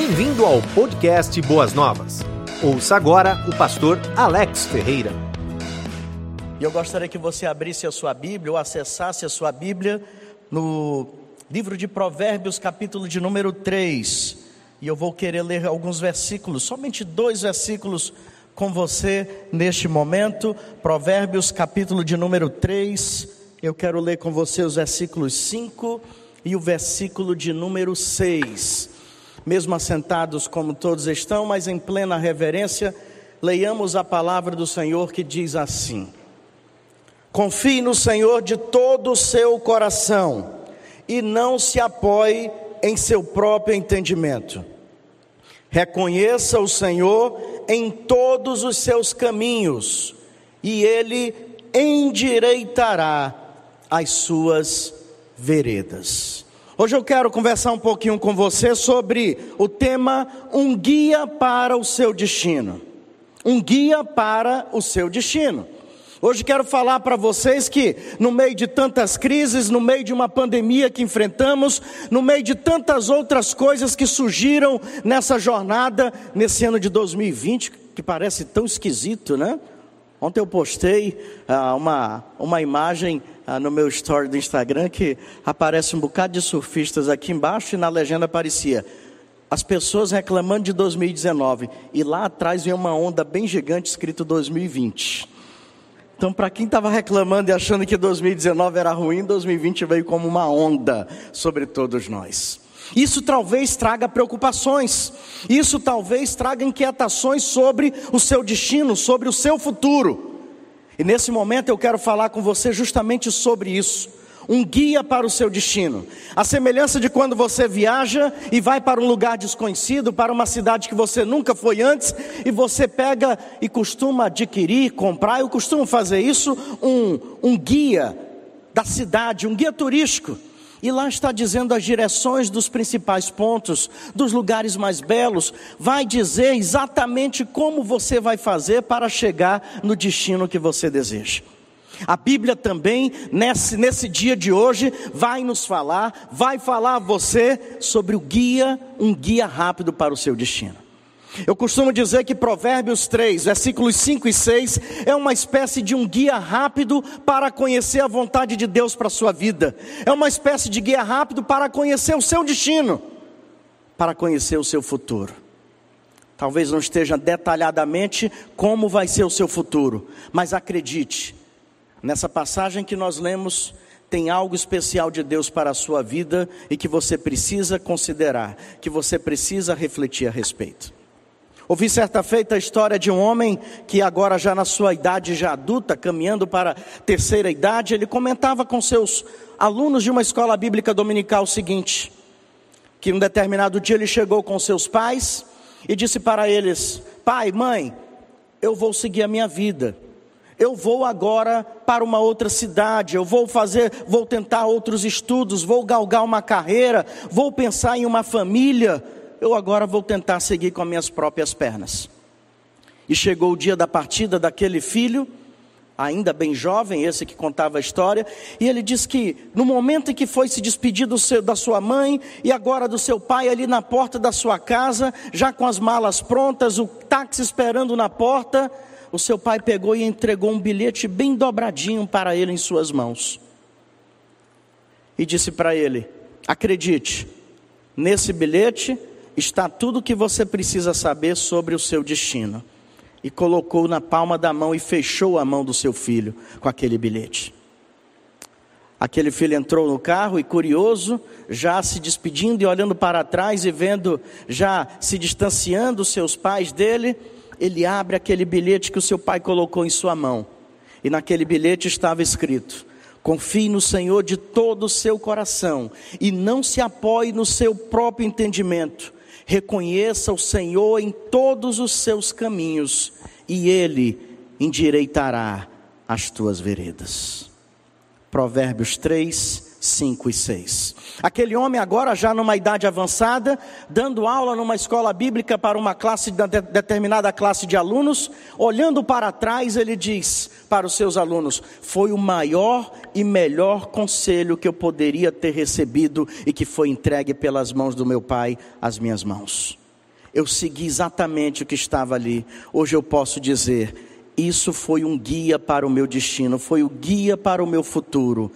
Bem-vindo ao podcast Boas Novas. Ouça agora o pastor Alex Ferreira. E eu gostaria que você abrisse a sua Bíblia ou acessasse a sua Bíblia no livro de Provérbios, capítulo de número 3. E eu vou querer ler alguns versículos, somente dois versículos com você neste momento. Provérbios, capítulo de número 3. Eu quero ler com você os versículos 5 e o versículo de número 6 mesmo assentados como todos estão, mas em plena reverência, leiamos a palavra do Senhor que diz assim: Confie no Senhor de todo o seu coração e não se apoie em seu próprio entendimento. Reconheça o Senhor em todos os seus caminhos e ele endireitará as suas veredas. Hoje eu quero conversar um pouquinho com você sobre o tema Um Guia para o Seu Destino. Um guia para o seu destino. Hoje quero falar para vocês que, no meio de tantas crises, no meio de uma pandemia que enfrentamos, no meio de tantas outras coisas que surgiram nessa jornada, nesse ano de 2020, que parece tão esquisito, né? Ontem eu postei ah, uma, uma imagem ah, no meu story do Instagram que aparece um bocado de surfistas aqui embaixo e na legenda aparecia as pessoas reclamando de 2019 e lá atrás vem uma onda bem gigante escrito 2020. Então, para quem estava reclamando e achando que 2019 era ruim, 2020 veio como uma onda sobre todos nós. Isso talvez traga preocupações, isso talvez traga inquietações sobre o seu destino, sobre o seu futuro. E nesse momento eu quero falar com você justamente sobre isso. Um guia para o seu destino. A semelhança de quando você viaja e vai para um lugar desconhecido, para uma cidade que você nunca foi antes, e você pega e costuma adquirir, comprar, eu costumo fazer isso, um, um guia da cidade, um guia turístico. E lá está dizendo as direções dos principais pontos, dos lugares mais belos. Vai dizer exatamente como você vai fazer para chegar no destino que você deseja. A Bíblia também, nesse, nesse dia de hoje, vai nos falar, vai falar a você sobre o guia, um guia rápido para o seu destino. Eu costumo dizer que Provérbios 3, versículos 5 e 6, é uma espécie de um guia rápido para conhecer a vontade de Deus para a sua vida. É uma espécie de guia rápido para conhecer o seu destino, para conhecer o seu futuro. Talvez não esteja detalhadamente como vai ser o seu futuro, mas acredite, nessa passagem que nós lemos, tem algo especial de Deus para a sua vida e que você precisa considerar, que você precisa refletir a respeito. Ouvi certa feita a história de um homem que agora já na sua idade já adulta, caminhando para a terceira idade, ele comentava com seus alunos de uma escola bíblica dominical o seguinte, que um determinado dia ele chegou com seus pais e disse para eles: "Pai, mãe, eu vou seguir a minha vida. Eu vou agora para uma outra cidade, eu vou fazer, vou tentar outros estudos, vou galgar uma carreira, vou pensar em uma família, eu agora vou tentar seguir com as minhas próprias pernas. E chegou o dia da partida daquele filho, ainda bem jovem, esse que contava a história, e ele diz que no momento em que foi se despedir seu, da sua mãe e agora do seu pai ali na porta da sua casa, já com as malas prontas, o táxi esperando na porta, o seu pai pegou e entregou um bilhete bem dobradinho para ele em suas mãos. E disse para ele: Acredite, nesse bilhete está tudo o que você precisa saber sobre o seu destino. E colocou na palma da mão e fechou a mão do seu filho com aquele bilhete. Aquele filho entrou no carro e, curioso, já se despedindo e olhando para trás e vendo, já se distanciando seus pais dele, ele abre aquele bilhete que o seu pai colocou em sua mão. E naquele bilhete estava escrito: Confie no Senhor de todo o seu coração e não se apoie no seu próprio entendimento reconheça o Senhor em todos os seus caminhos, e Ele endireitará as tuas veredas. Provérbios 3, 5 e 6. Aquele homem agora já numa idade avançada, dando aula numa escola bíblica para uma classe determinada classe de alunos, olhando para trás, ele diz para os seus alunos: "Foi o maior e melhor conselho que eu poderia ter recebido e que foi entregue pelas mãos do meu pai às minhas mãos." eu segui exatamente o que estava ali. Hoje eu posso dizer: isso foi um guia para o meu destino, foi o guia para o meu futuro.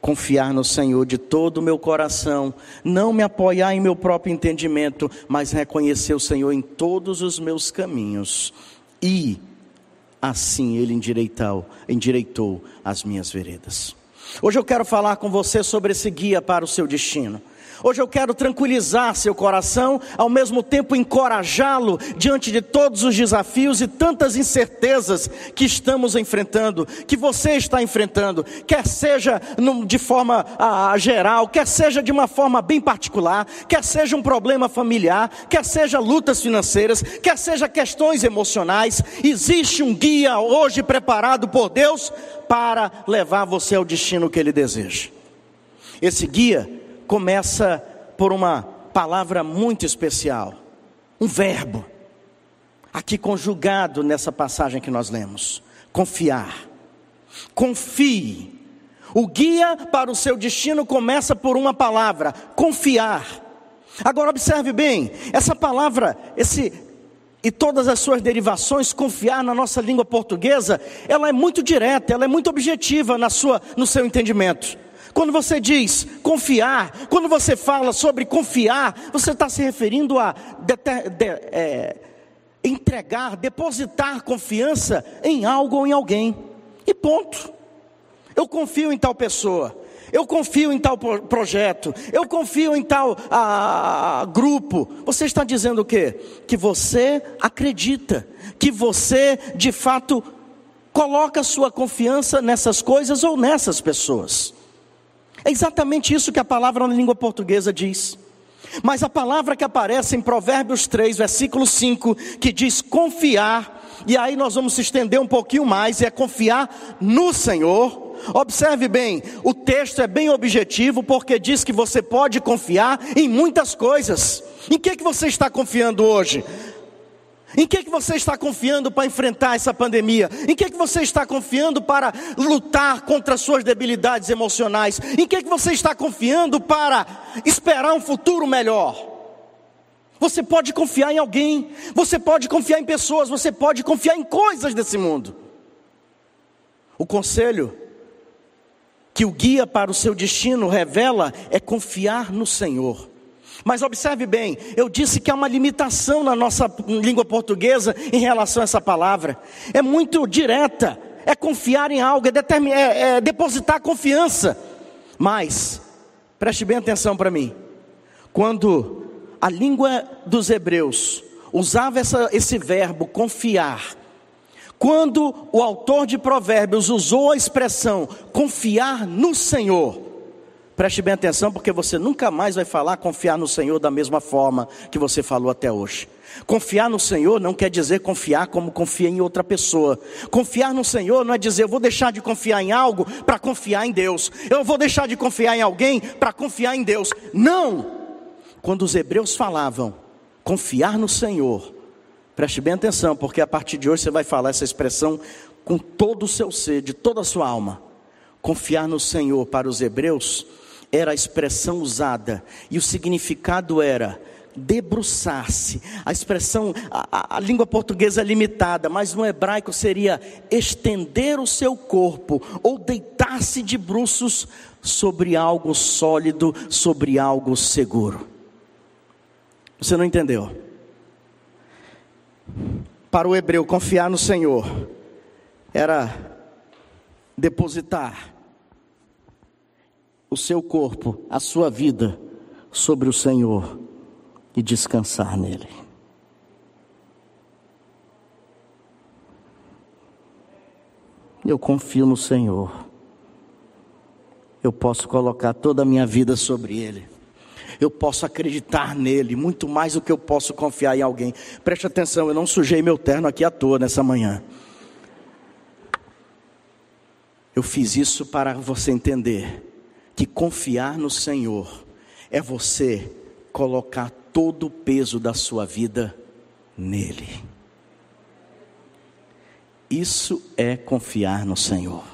Confiar no Senhor de todo o meu coração, não me apoiar em meu próprio entendimento, mas reconhecer o Senhor em todos os meus caminhos. E assim Ele endireitou, endireitou as minhas veredas. Hoje eu quero falar com você sobre esse guia para o seu destino. Hoje eu quero tranquilizar seu coração, ao mesmo tempo encorajá-lo diante de todos os desafios e tantas incertezas que estamos enfrentando, que você está enfrentando, quer seja de forma ah, geral, quer seja de uma forma bem particular, quer seja um problema familiar, quer seja lutas financeiras, quer seja questões emocionais, existe um guia hoje preparado por Deus para levar você ao destino que Ele deseja. Esse guia começa por uma palavra muito especial, um verbo, aqui conjugado nessa passagem que nós lemos: confiar. Confie. O guia para o seu destino começa por uma palavra: confiar. Agora observe bem, essa palavra, esse e todas as suas derivações, confiar na nossa língua portuguesa, ela é muito direta, ela é muito objetiva na sua, no seu entendimento. Quando você diz confiar, quando você fala sobre confiar, você está se referindo a de, é, entregar, depositar confiança em algo ou em alguém. E ponto. Eu confio em tal pessoa. Eu confio em tal projeto, eu confio em tal ah, grupo. Você está dizendo o quê? Que você acredita, que você de fato coloca sua confiança nessas coisas ou nessas pessoas. É exatamente isso que a palavra na língua portuguesa diz. Mas a palavra que aparece em Provérbios 3, versículo 5, que diz confiar, e aí nós vamos se estender um pouquinho mais, é confiar no Senhor. Observe bem, o texto é bem objetivo, porque diz que você pode confiar em muitas coisas. Em que, que você está confiando hoje? Em que, que você está confiando para enfrentar essa pandemia? Em que, que você está confiando para lutar contra as suas debilidades emocionais? Em que, que você está confiando para esperar um futuro melhor? Você pode confiar em alguém, você pode confiar em pessoas, você pode confiar em coisas desse mundo. O conselho que o guia para o seu destino revela é confiar no Senhor. Mas observe bem, eu disse que há uma limitação na nossa língua portuguesa em relação a essa palavra. É muito direta, é confiar em algo, é, é, é depositar confiança. Mas, preste bem atenção para mim, quando a língua dos hebreus usava essa, esse verbo confiar, quando o autor de Provérbios usou a expressão confiar no Senhor, Preste bem atenção, porque você nunca mais vai falar confiar no Senhor da mesma forma que você falou até hoje. Confiar no Senhor não quer dizer confiar como confia em outra pessoa. Confiar no Senhor não é dizer eu vou deixar de confiar em algo para confiar em Deus. Eu vou deixar de confiar em alguém para confiar em Deus. Não! Quando os hebreus falavam confiar no Senhor, preste bem atenção, porque a partir de hoje você vai falar essa expressão com todo o seu ser, de toda a sua alma. Confiar no Senhor para os hebreus era a expressão usada, e o significado era debruçar-se. A expressão, a, a, língua portuguesa é limitada, mas no hebraico seria estender o seu corpo ou deitar-se de bruços sobre algo sólido, sobre algo seguro. Você não entendeu? Para o hebreu, confiar no Senhor era depositar o seu corpo, a sua vida sobre o Senhor e descansar nele. Eu confio no Senhor. Eu posso colocar toda a minha vida sobre Ele. Eu posso acreditar nele, muito mais do que eu posso confiar em alguém. Preste atenção, eu não sujei meu terno aqui à toa nessa manhã. Eu fiz isso para você entender que confiar no Senhor é você colocar todo o peso da sua vida nele. Isso é confiar no Senhor.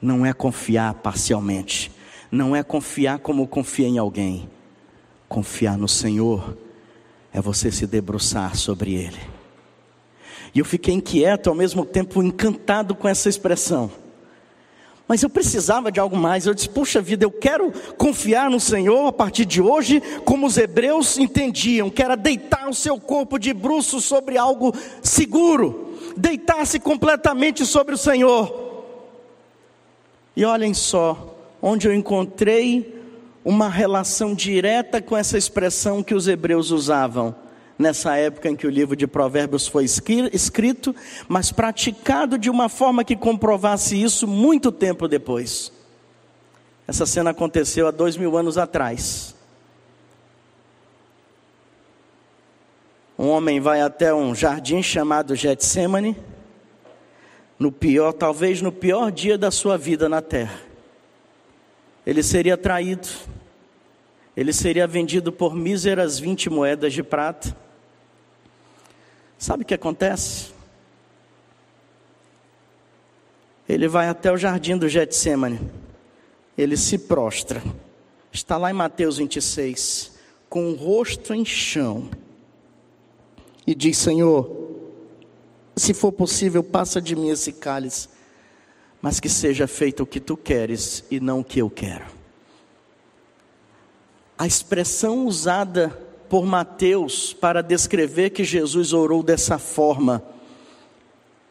Não é confiar parcialmente, não é confiar como confia em alguém. Confiar no Senhor é você se debruçar sobre ele. E eu fiquei inquieto, ao mesmo tempo encantado com essa expressão. Mas eu precisava de algo mais. Eu disse: puxa vida, eu quero confiar no Senhor a partir de hoje, como os hebreus entendiam, que era deitar o seu corpo de bruço sobre algo seguro, deitar-se completamente sobre o Senhor. E olhem só, onde eu encontrei uma relação direta com essa expressão que os hebreus usavam nessa época em que o livro de Provérbios foi escrito, mas praticado de uma forma que comprovasse isso muito tempo depois. Essa cena aconteceu há dois mil anos atrás. Um homem vai até um jardim chamado Getsemane, no pior, talvez no pior dia da sua vida na terra. Ele seria traído, ele seria vendido por míseras 20 moedas de prata. Sabe o que acontece? Ele vai até o jardim do Getsemane, ele se prostra, está lá em Mateus 26, com o rosto em chão, e diz: Senhor, se for possível, passa de mim esse cálice, mas que seja feito o que tu queres e não o que eu quero. A expressão usada por Mateus para descrever que Jesus orou dessa forma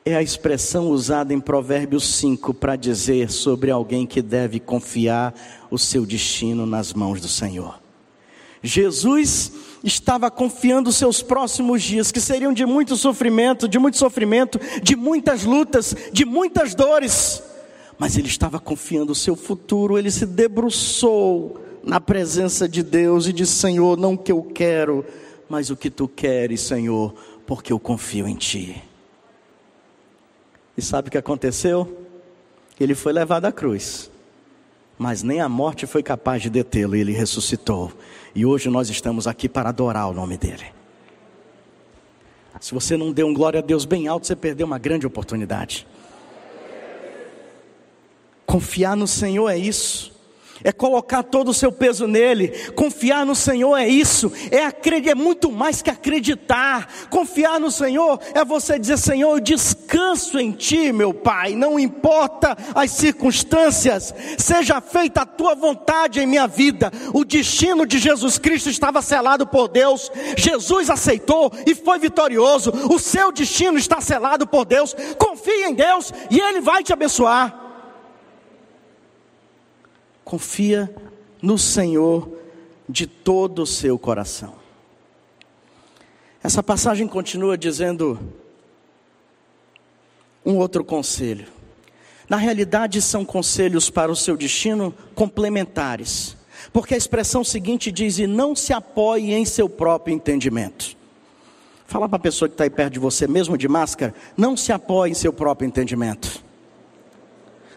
é a expressão usada em Provérbios 5 para dizer sobre alguém que deve confiar o seu destino nas mãos do Senhor. Jesus estava confiando os seus próximos dias, que seriam de muito sofrimento, de muito sofrimento, de muitas lutas, de muitas dores, mas ele estava confiando o seu futuro, ele se debruçou na presença de Deus e disse: Senhor, não o que eu quero, mas o que tu queres, Senhor, porque eu confio em ti. E sabe o que aconteceu? Ele foi levado à cruz, mas nem a morte foi capaz de detê-lo, ele ressuscitou. E hoje nós estamos aqui para adorar o nome dele. Se você não deu um glória a Deus bem alto, você perdeu uma grande oportunidade. Confiar no Senhor é isso é colocar todo o seu peso nele, confiar no Senhor é isso, é, acreditar, é muito mais que acreditar, confiar no Senhor é você dizer: Senhor, eu descanso em Ti, meu Pai, não importa as circunstâncias, seja feita a Tua vontade em minha vida. O destino de Jesus Cristo estava selado por Deus, Jesus aceitou e foi vitorioso, o seu destino está selado por Deus, confie em Deus e Ele vai te abençoar. Confia no Senhor de todo o seu coração. Essa passagem continua dizendo um outro conselho. Na realidade, são conselhos para o seu destino complementares, porque a expressão seguinte diz: e não se apoie em seu próprio entendimento. Fala para a pessoa que está aí perto de você, mesmo de máscara, não se apoie em seu próprio entendimento.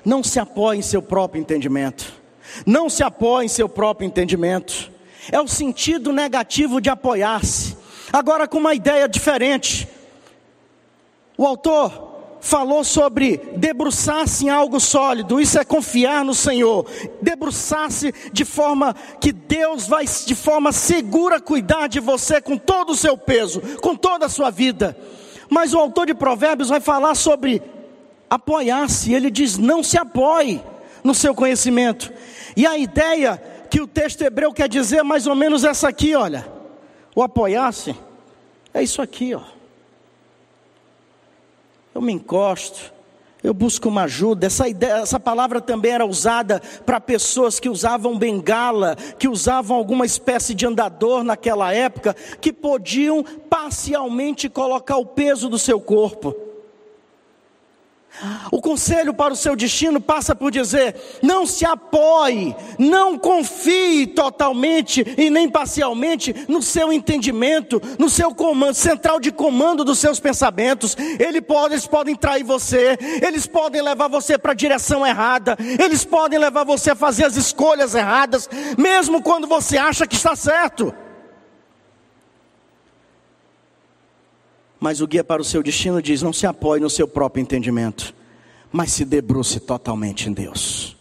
Não se apoie em seu próprio entendimento. Não se apoie em seu próprio entendimento. É o sentido negativo de apoiar-se. Agora, com uma ideia diferente. O autor falou sobre debruçar-se em algo sólido, isso é confiar no Senhor, debruçar-se de forma que Deus vai de forma segura cuidar de você com todo o seu peso, com toda a sua vida. Mas o autor de Provérbios vai falar sobre apoiar-se, ele diz: não se apoie no seu conhecimento. E a ideia que o texto hebreu quer dizer é mais ou menos essa aqui, olha. O apoiar-se é isso aqui, ó. Eu me encosto, eu busco uma ajuda. Essa ideia, essa palavra também era usada para pessoas que usavam bengala, que usavam alguma espécie de andador naquela época, que podiam parcialmente colocar o peso do seu corpo. O conselho para o seu destino passa por dizer: não se apoie, não confie totalmente e nem parcialmente no seu entendimento, no seu comando, central de comando dos seus pensamentos. Ele pode, eles podem trair você, eles podem levar você para a direção errada, eles podem levar você a fazer as escolhas erradas, mesmo quando você acha que está certo. Mas o guia para o seu destino diz: não se apoie no seu próprio entendimento, mas se debruce totalmente em Deus.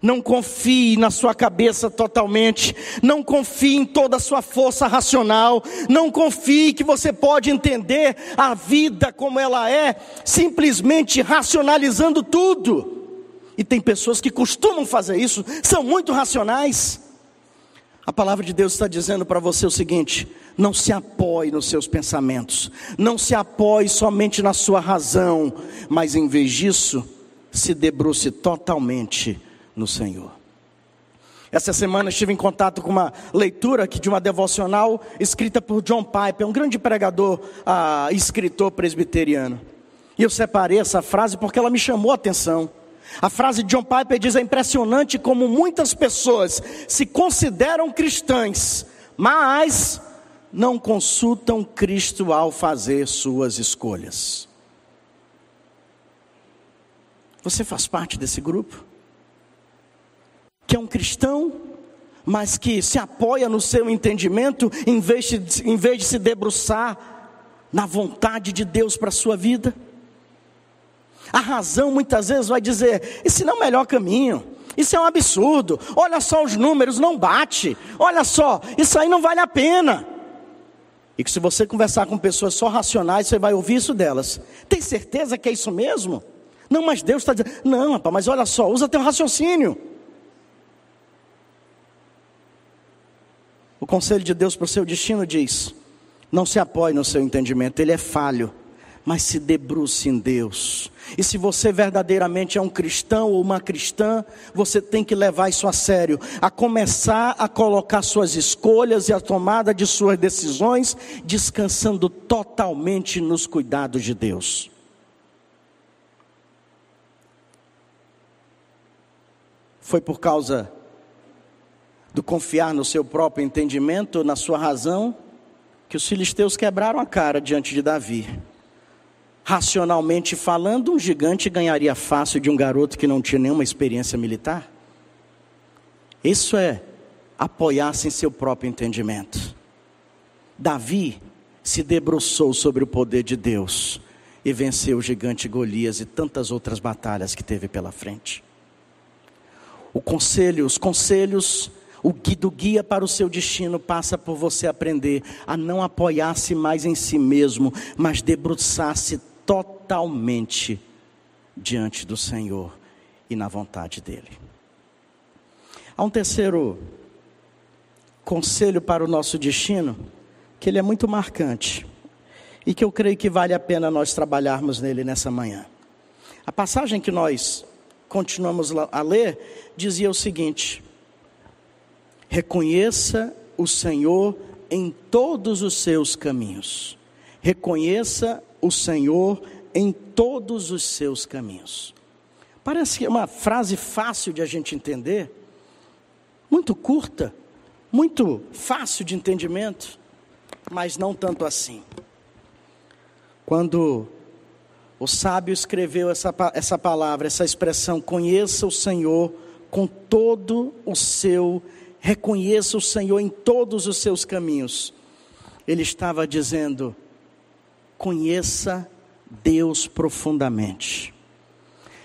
Não confie na sua cabeça totalmente, não confie em toda a sua força racional, não confie que você pode entender a vida como ela é, simplesmente racionalizando tudo. E tem pessoas que costumam fazer isso, são muito racionais. A palavra de Deus está dizendo para você o seguinte: não se apoie nos seus pensamentos, não se apoie somente na sua razão, mas em vez disso, se debruce totalmente no Senhor. Essa semana estive em contato com uma leitura aqui de uma devocional escrita por John Piper, um grande pregador, ah, escritor presbiteriano. E eu separei essa frase porque ela me chamou a atenção. A frase de John Piper diz: é impressionante como muitas pessoas se consideram cristãs, mas não consultam Cristo ao fazer suas escolhas. Você faz parte desse grupo? que é um cristão, mas que se apoia no seu entendimento, em vez de, em vez de se debruçar na vontade de Deus para a sua vida. A razão muitas vezes vai dizer: esse não é o melhor caminho, isso é um absurdo, olha só os números, não bate, olha só, isso aí não vale a pena. E que se você conversar com pessoas só racionais, você vai ouvir isso delas. Tem certeza que é isso mesmo? Não, mas Deus está dizendo, não, rapaz, mas olha só, usa teu raciocínio. O conselho de Deus para o seu destino diz: não se apoie no seu entendimento, ele é falho, mas se debruce em Deus. E se você verdadeiramente é um cristão ou uma cristã, você tem que levar isso a sério, a começar a colocar suas escolhas e a tomada de suas decisões descansando totalmente nos cuidados de Deus. Foi por causa do confiar no seu próprio entendimento, na sua razão, que os filisteus quebraram a cara diante de Davi. Racionalmente falando, um gigante ganharia fácil de um garoto que não tinha nenhuma experiência militar. Isso é apoiar-se em seu próprio entendimento. Davi se debruçou sobre o poder de Deus e venceu o gigante Golias e tantas outras batalhas que teve pela frente. O conselho, os conselhos o do guia para o seu destino passa por você aprender a não apoiar-se mais em si mesmo, mas debruçar-se totalmente diante do Senhor e na vontade dEle. Há um terceiro conselho para o nosso destino, que ele é muito marcante e que eu creio que vale a pena nós trabalharmos nele nessa manhã. A passagem que nós continuamos a ler dizia o seguinte: Reconheça o Senhor em todos os seus caminhos. Reconheça o Senhor em todos os seus caminhos. Parece que é uma frase fácil de a gente entender, muito curta, muito fácil de entendimento, mas não tanto assim. Quando o sábio escreveu essa, essa palavra, essa expressão, conheça o Senhor com todo o seu reconheça o Senhor em todos os seus caminhos. Ele estava dizendo: conheça Deus profundamente.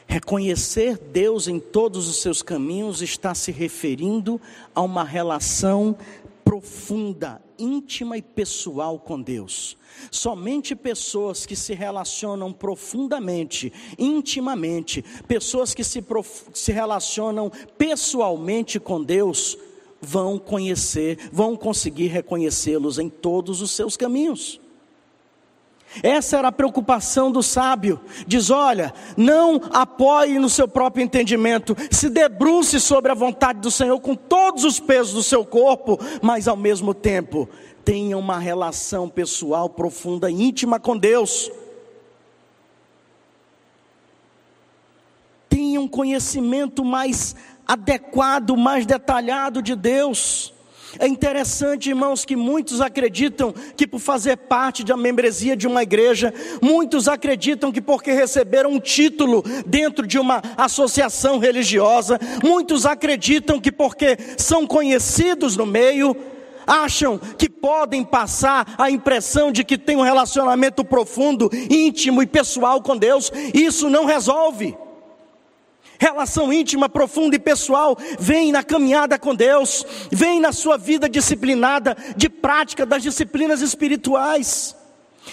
Reconhecer Deus em todos os seus caminhos está se referindo a uma relação profunda, íntima e pessoal com Deus. Somente pessoas que se relacionam profundamente, intimamente, pessoas que se, se relacionam pessoalmente com Deus, vão conhecer, vão conseguir reconhecê-los em todos os seus caminhos. Essa era a preocupação do sábio. Diz: olha, não apoie no seu próprio entendimento, se debruce sobre a vontade do Senhor com todos os pesos do seu corpo, mas ao mesmo tempo tenha uma relação pessoal profunda e íntima com Deus. Tenha um conhecimento mais adequado, mais detalhado de Deus. É interessante, irmãos, que muitos acreditam que por fazer parte da membresia de uma igreja, muitos acreditam que porque receberam um título dentro de uma associação religiosa, muitos acreditam que porque são conhecidos no meio, acham que podem passar a impressão de que tem um relacionamento profundo, íntimo e pessoal com Deus. Isso não resolve. Relação íntima, profunda e pessoal vem na caminhada com Deus, vem na sua vida disciplinada de prática das disciplinas espirituais.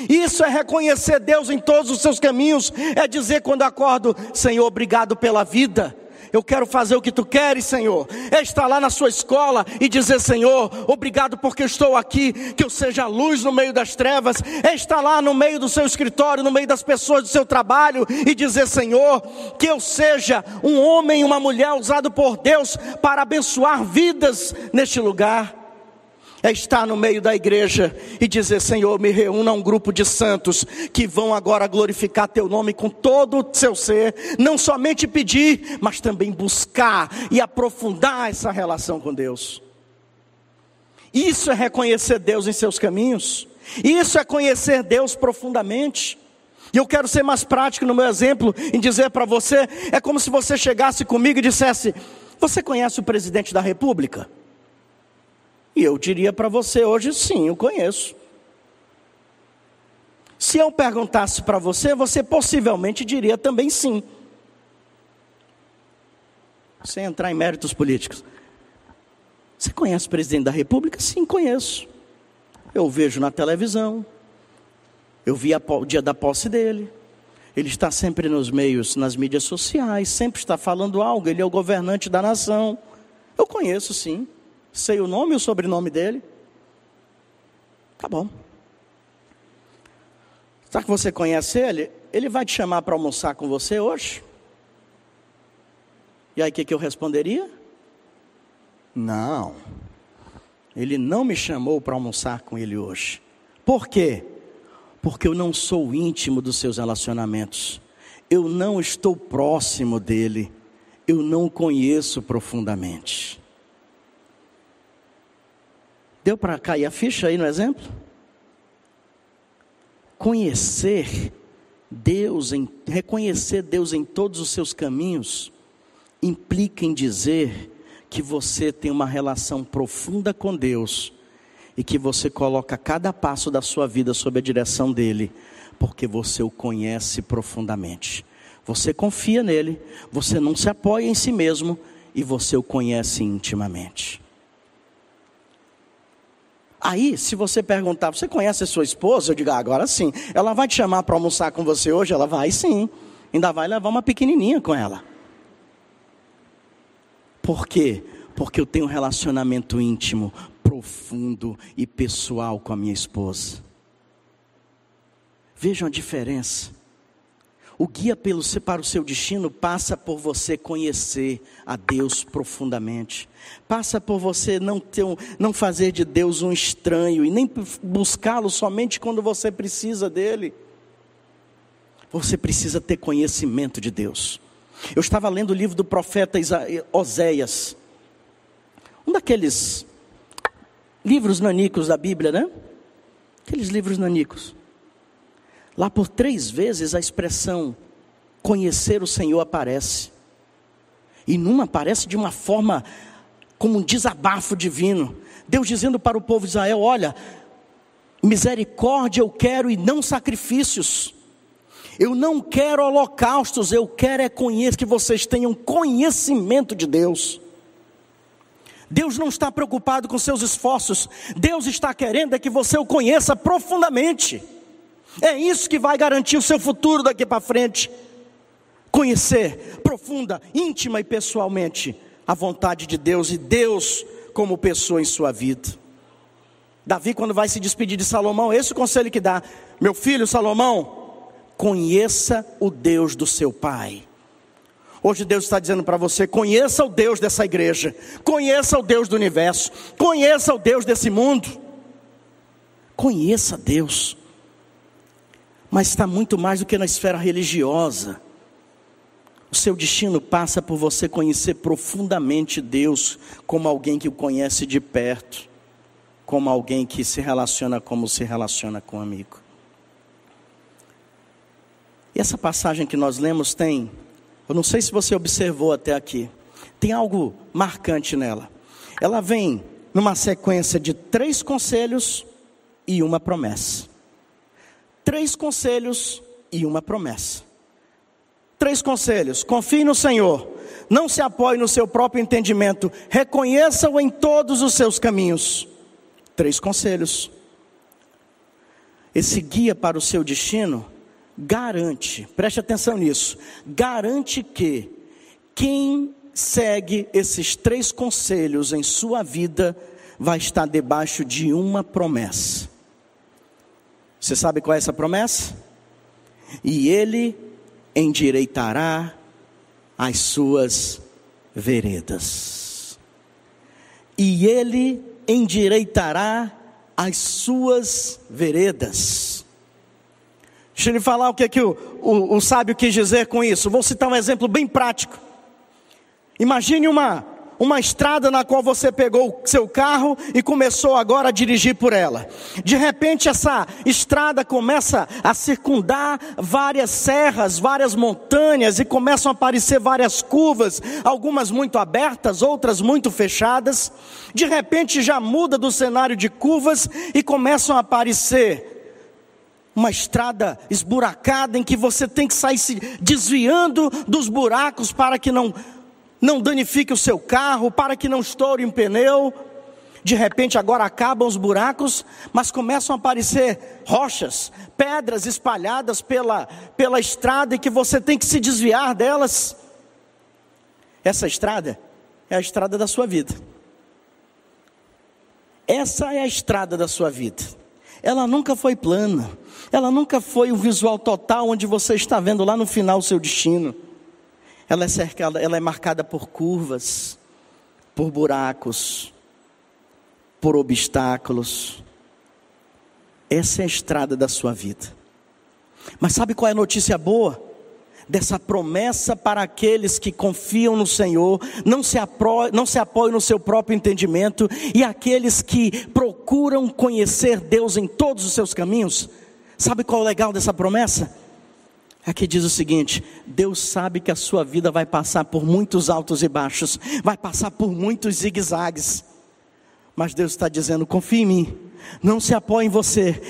Isso é reconhecer Deus em todos os seus caminhos, é dizer quando acordo, Senhor, obrigado pela vida. Eu quero fazer o que tu queres, Senhor. É estar lá na sua escola e dizer, Senhor, obrigado porque estou aqui, que eu seja luz no meio das trevas. É estar lá no meio do seu escritório, no meio das pessoas do seu trabalho e dizer, Senhor, que eu seja um homem, uma mulher usado por Deus para abençoar vidas neste lugar é estar no meio da igreja e dizer: Senhor, me reúna um grupo de santos que vão agora glorificar Teu nome com todo o seu ser, não somente pedir, mas também buscar e aprofundar essa relação com Deus. Isso é reconhecer Deus em seus caminhos, isso é conhecer Deus profundamente. E eu quero ser mais prático no meu exemplo em dizer para você: é como se você chegasse comigo e dissesse: Você conhece o presidente da república? E eu diria para você hoje, sim, eu conheço. Se eu perguntasse para você, você possivelmente diria também sim. Sem entrar em méritos políticos. Você conhece o presidente da República? Sim, conheço. Eu vejo na televisão. Eu vi o dia da posse dele. Ele está sempre nos meios, nas mídias sociais, sempre está falando algo. Ele é o governante da nação. Eu conheço, sim sei o nome e o sobrenome dele. Tá bom. Será que você conhece ele? Ele vai te chamar para almoçar com você hoje? E aí o que, que eu responderia? Não. Ele não me chamou para almoçar com ele hoje. Por quê? Porque eu não sou íntimo dos seus relacionamentos. Eu não estou próximo dele. Eu não conheço profundamente. Deu para cair a ficha aí no exemplo? Conhecer Deus, em, reconhecer Deus em todos os seus caminhos, implica em dizer que você tem uma relação profunda com Deus e que você coloca cada passo da sua vida sob a direção dele, porque você o conhece profundamente. Você confia nele, você não se apoia em si mesmo e você o conhece intimamente. Aí, se você perguntar, você conhece a sua esposa? Eu digo, ah, agora sim. Ela vai te chamar para almoçar com você hoje? Ela vai sim. Ainda vai levar uma pequenininha com ela. Por quê? Porque eu tenho um relacionamento íntimo, profundo e pessoal com a minha esposa. Vejam a diferença. O guia pelo, para o seu destino passa por você conhecer a Deus profundamente. Passa por você não, ter, não fazer de Deus um estranho e nem buscá-lo somente quando você precisa dele. Você precisa ter conhecimento de Deus. Eu estava lendo o livro do profeta Oséias, um daqueles livros nanicos da Bíblia, né? Aqueles livros nanicos. Lá por três vezes a expressão conhecer o Senhor aparece. E numa aparece de uma forma como um desabafo divino. Deus dizendo para o povo de Israel: Olha, misericórdia eu quero e não sacrifícios. Eu não quero holocaustos, eu quero é que vocês tenham conhecimento de Deus. Deus não está preocupado com seus esforços, Deus está querendo é que você o conheça profundamente. É isso que vai garantir o seu futuro daqui para frente. Conhecer profunda, íntima e pessoalmente a vontade de Deus e Deus como pessoa em sua vida. Davi, quando vai se despedir de Salomão, esse é o conselho que dá: Meu filho Salomão, conheça o Deus do seu pai. Hoje Deus está dizendo para você: conheça o Deus dessa igreja, conheça o Deus do universo, conheça o Deus desse mundo. Conheça Deus mas está muito mais do que na esfera religiosa. O seu destino passa por você conhecer profundamente Deus como alguém que o conhece de perto, como alguém que se relaciona como se relaciona com um amigo. E essa passagem que nós lemos tem, eu não sei se você observou até aqui, tem algo marcante nela. Ela vem numa sequência de três conselhos e uma promessa três conselhos e uma promessa. Três conselhos: confie no Senhor, não se apoie no seu próprio entendimento, reconheça-o em todos os seus caminhos. Três conselhos. Esse guia para o seu destino garante, preste atenção nisso, garante que quem segue esses três conselhos em sua vida vai estar debaixo de uma promessa. Você sabe qual é essa promessa? E ele endireitará as suas veredas. E ele endireitará as suas veredas. Deixa eu lhe falar o que, é que o, o, o sábio quis dizer com isso. Vou citar um exemplo bem prático. Imagine uma, uma estrada na qual você pegou seu carro e começou agora a dirigir por ela. De repente, essa estrada começa a circundar várias serras, várias montanhas e começam a aparecer várias curvas, algumas muito abertas, outras muito fechadas. De repente, já muda do cenário de curvas e começam a aparecer uma estrada esburacada em que você tem que sair se desviando dos buracos para que não não danifique o seu carro, para que não estoure um pneu. De repente agora acabam os buracos, mas começam a aparecer rochas, pedras espalhadas pela, pela estrada e que você tem que se desviar delas. Essa estrada é a estrada da sua vida. Essa é a estrada da sua vida. Ela nunca foi plana, ela nunca foi um visual total onde você está vendo lá no final o seu destino ela é cercada, ela é marcada por curvas, por buracos, por obstáculos. Essa é a estrada da sua vida. Mas sabe qual é a notícia boa? Dessa promessa para aqueles que confiam no Senhor, não se, apro, não se apoiam no seu próprio entendimento, e aqueles que procuram conhecer Deus em todos os seus caminhos. Sabe qual é o legal dessa promessa? Aqui diz o seguinte: Deus sabe que a sua vida vai passar por muitos altos e baixos, vai passar por muitos zigue-zagues, mas Deus está dizendo: confie em mim, não se apoie em você,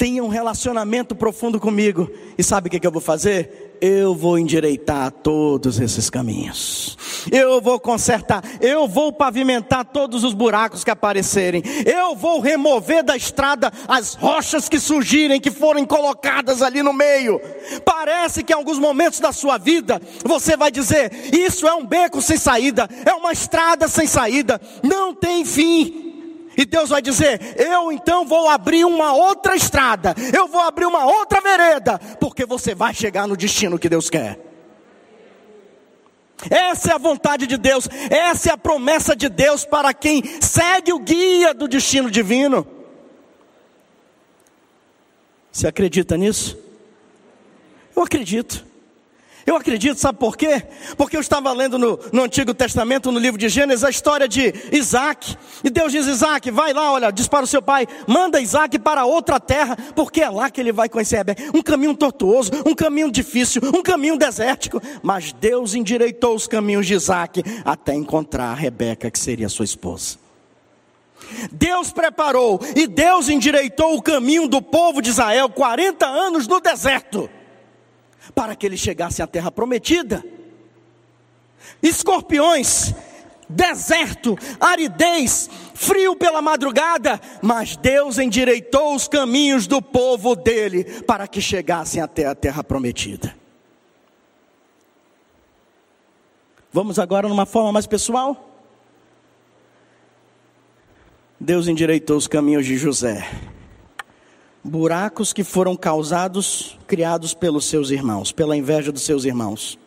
tenha um relacionamento profundo comigo, e sabe o que, que eu vou fazer? eu vou endireitar todos esses caminhos, eu vou consertar, eu vou pavimentar todos os buracos que aparecerem, eu vou remover da estrada as rochas que surgirem, que forem colocadas ali no meio. Parece que em alguns momentos da sua vida você vai dizer: Isso é um beco sem saída, é uma estrada sem saída, não tem fim. E Deus vai dizer: Eu então vou abrir uma outra estrada, eu vou abrir uma outra vereda, porque você vai chegar no destino que Deus quer. Essa é a vontade de Deus, essa é a promessa de Deus para quem segue o guia do destino divino. Você acredita nisso? Eu acredito. Eu acredito, sabe por quê? Porque eu estava lendo no, no, Antigo Testamento, no livro de Gênesis, a história de Isaac. E Deus diz: Isaac, vai lá, olha, diz para o seu pai, manda Isaac para outra terra, porque é lá que ele vai conhecer Rebeca. Um caminho tortuoso, um caminho difícil, um caminho desértico. Mas Deus endireitou os caminhos de Isaac até encontrar a Rebeca, que seria sua esposa. Deus preparou e Deus endireitou o caminho do povo de Israel 40 anos no deserto para que eles chegassem à terra prometida. Escorpiões, deserto, aridez, frio pela madrugada, mas Deus endireitou os caminhos do povo dele para que chegassem até a terra prometida. Vamos agora numa forma mais pessoal? Deus endireitou os caminhos de José buracos que foram causados, criados pelos seus irmãos, pela inveja dos seus irmãos.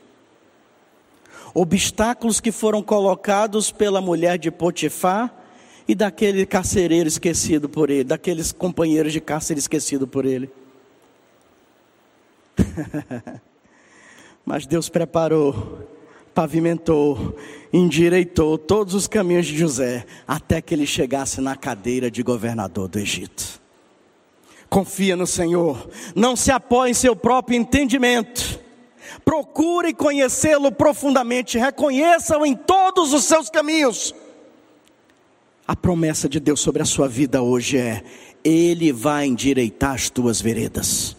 Obstáculos que foram colocados pela mulher de Potifar e daquele carcereiro esquecido por ele, daqueles companheiros de cárcere esquecido por ele. Mas Deus preparou, pavimentou, endireitou todos os caminhos de José até que ele chegasse na cadeira de governador do Egito. Confia no Senhor, não se apoie em seu próprio entendimento. Procure conhecê-lo profundamente, reconheça-o em todos os seus caminhos. A promessa de Deus sobre a sua vida hoje é: Ele vai endireitar as tuas veredas.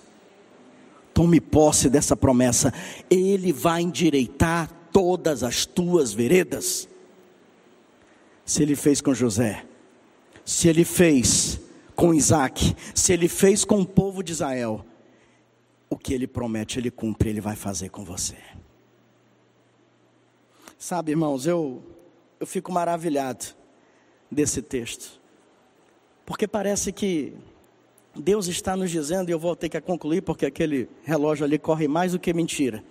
Tome posse dessa promessa, Ele vai endireitar todas as tuas veredas. Se ele fez com José, se ele fez com Isaac, se ele fez com o povo de Israel, o que ele promete, ele cumpre, ele vai fazer com você. Sabe, irmãos, eu, eu fico maravilhado desse texto, porque parece que Deus está nos dizendo, e eu vou ter que concluir, porque aquele relógio ali corre mais do que mentira.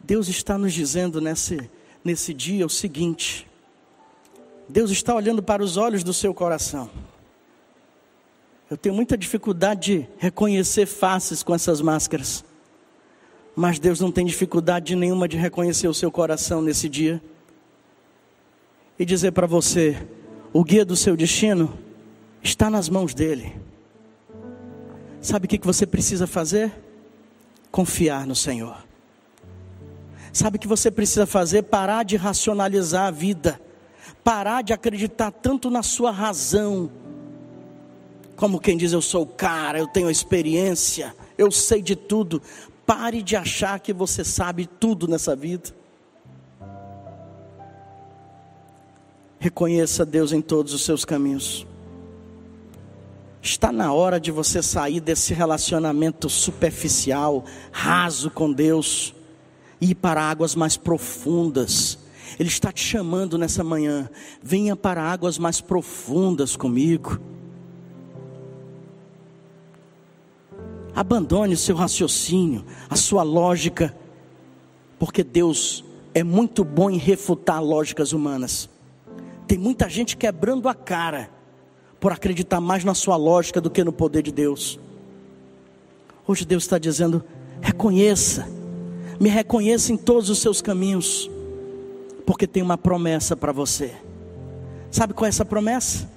Deus está nos dizendo nesse, nesse dia o seguinte: Deus está olhando para os olhos do seu coração. Eu tenho muita dificuldade de reconhecer faces com essas máscaras, mas Deus não tem dificuldade nenhuma de reconhecer o seu coração nesse dia e dizer para você: o guia do seu destino está nas mãos dele. Sabe o que você precisa fazer? Confiar no Senhor. Sabe o que você precisa fazer? Parar de racionalizar a vida, parar de acreditar tanto na sua razão, como quem diz: Eu sou o cara, eu tenho experiência, eu sei de tudo. Pare de achar que você sabe tudo nessa vida. Reconheça Deus em todos os seus caminhos. Está na hora de você sair desse relacionamento superficial, raso com Deus, e ir para águas mais profundas. Ele está te chamando nessa manhã. Venha para águas mais profundas comigo. Abandone o seu raciocínio, a sua lógica, porque Deus é muito bom em refutar lógicas humanas. Tem muita gente quebrando a cara por acreditar mais na sua lógica do que no poder de Deus. Hoje Deus está dizendo: reconheça, me reconheça em todos os seus caminhos, porque tem uma promessa para você. Sabe qual é essa promessa?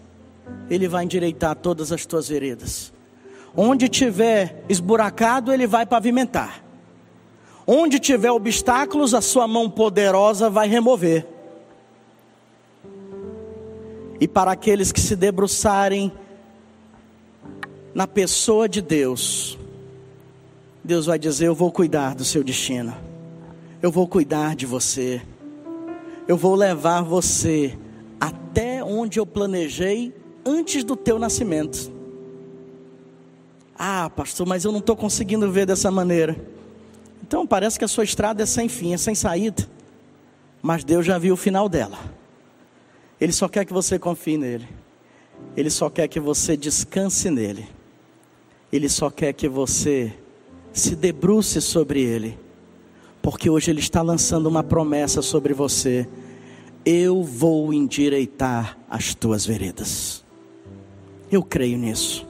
Ele vai endireitar todas as tuas veredas. Onde tiver esburacado, ele vai pavimentar. Onde tiver obstáculos, a sua mão poderosa vai remover e para aqueles que se debruçarem na pessoa de Deus, Deus vai dizer: Eu vou cuidar do seu destino, eu vou cuidar de você, eu vou levar você até onde eu planejei antes do teu nascimento. Ah, pastor, mas eu não estou conseguindo ver dessa maneira. Então parece que a sua estrada é sem fim, é sem saída. Mas Deus já viu o final dela. Ele só quer que você confie nele. Ele só quer que você descanse nele. Ele só quer que você se debruce sobre ele. Porque hoje ele está lançando uma promessa sobre você. Eu vou endireitar as tuas veredas. Eu creio nisso.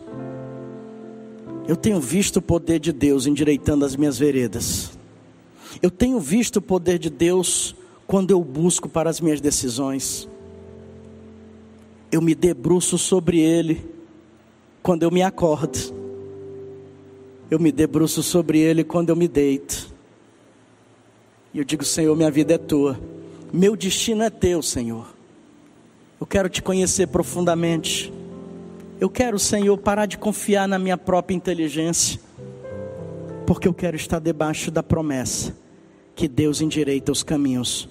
Eu tenho visto o poder de Deus endireitando as minhas veredas. Eu tenho visto o poder de Deus quando eu busco para as minhas decisões eu me debruço sobre ele quando eu me acordo. Eu me debruço sobre ele quando eu me deito. E eu digo, Senhor, minha vida é tua. Meu destino é teu, Senhor. Eu quero te conhecer profundamente. Eu quero, Senhor, parar de confiar na minha própria inteligência. Porque eu quero estar debaixo da promessa que Deus endireita os caminhos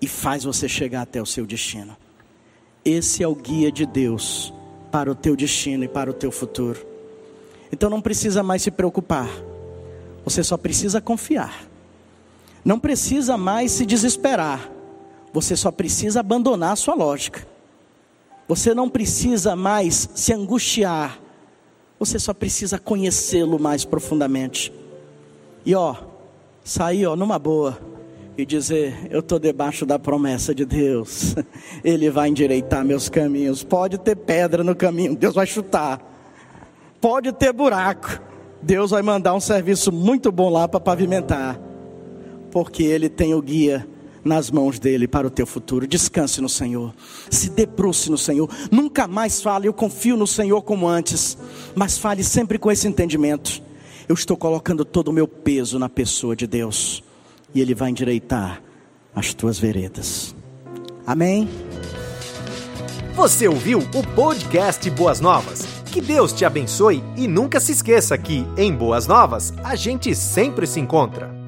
e faz você chegar até o seu destino. Esse é o guia de Deus para o teu destino e para o teu futuro. Então não precisa mais se preocupar. Você só precisa confiar. Não precisa mais se desesperar. Você só precisa abandonar a sua lógica. Você não precisa mais se angustiar. Você só precisa conhecê-lo mais profundamente. E ó, sair ó numa boa e dizer: Eu estou debaixo da promessa de Deus, Ele vai endireitar meus caminhos. Pode ter pedra no caminho, Deus vai chutar. Pode ter buraco, Deus vai mandar um serviço muito bom lá para pavimentar, porque Ele tem o guia nas mãos dele para o teu futuro. Descanse no Senhor, se debruce no Senhor. Nunca mais fale, eu confio no Senhor como antes, mas fale sempre com esse entendimento. Eu estou colocando todo o meu peso na pessoa de Deus e Ele vai endireitar as tuas veredas. Amém? Você ouviu o podcast Boas Novas? Que Deus te abençoe e nunca se esqueça que, em Boas Novas, a gente sempre se encontra.